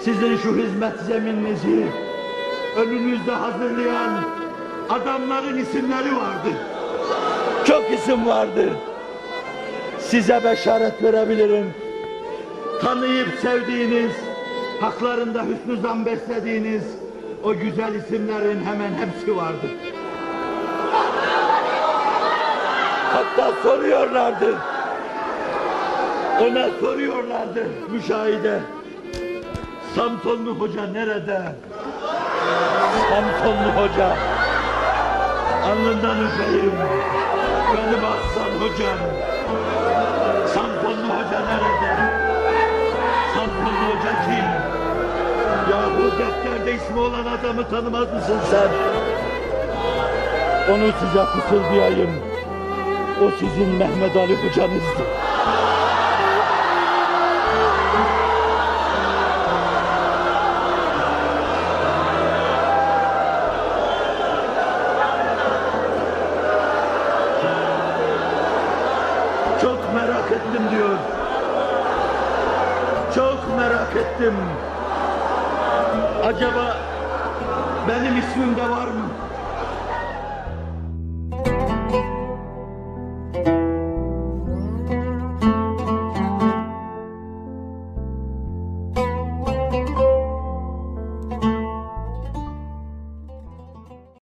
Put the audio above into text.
Sizin şu hizmet zemininizi önünüzde hazırlayan adamların isimleri vardı. Çok isim vardı. Size beşaret verebilirim. Tanıyıp sevdiğiniz, haklarında hüsnü zan beslediğiniz o güzel isimlerin hemen hepsi vardı. Hatta soruyorlardı. Ona soruyorlardı müşahide. Samsunlu hoca nerede? Samsunlu hoca. Alnından öpeyim. Benim aslan hocam. Samsunlu hoca nerede? Samsunlu hoca kim? Yahu defterde ismi olan adamı tanımaz mısın sen? Onu size fısıldayayım. O sizin Mehmet Ali hocanızdı. Merak ettim diyor. Çok merak ettim. Acaba benim ismim de var mı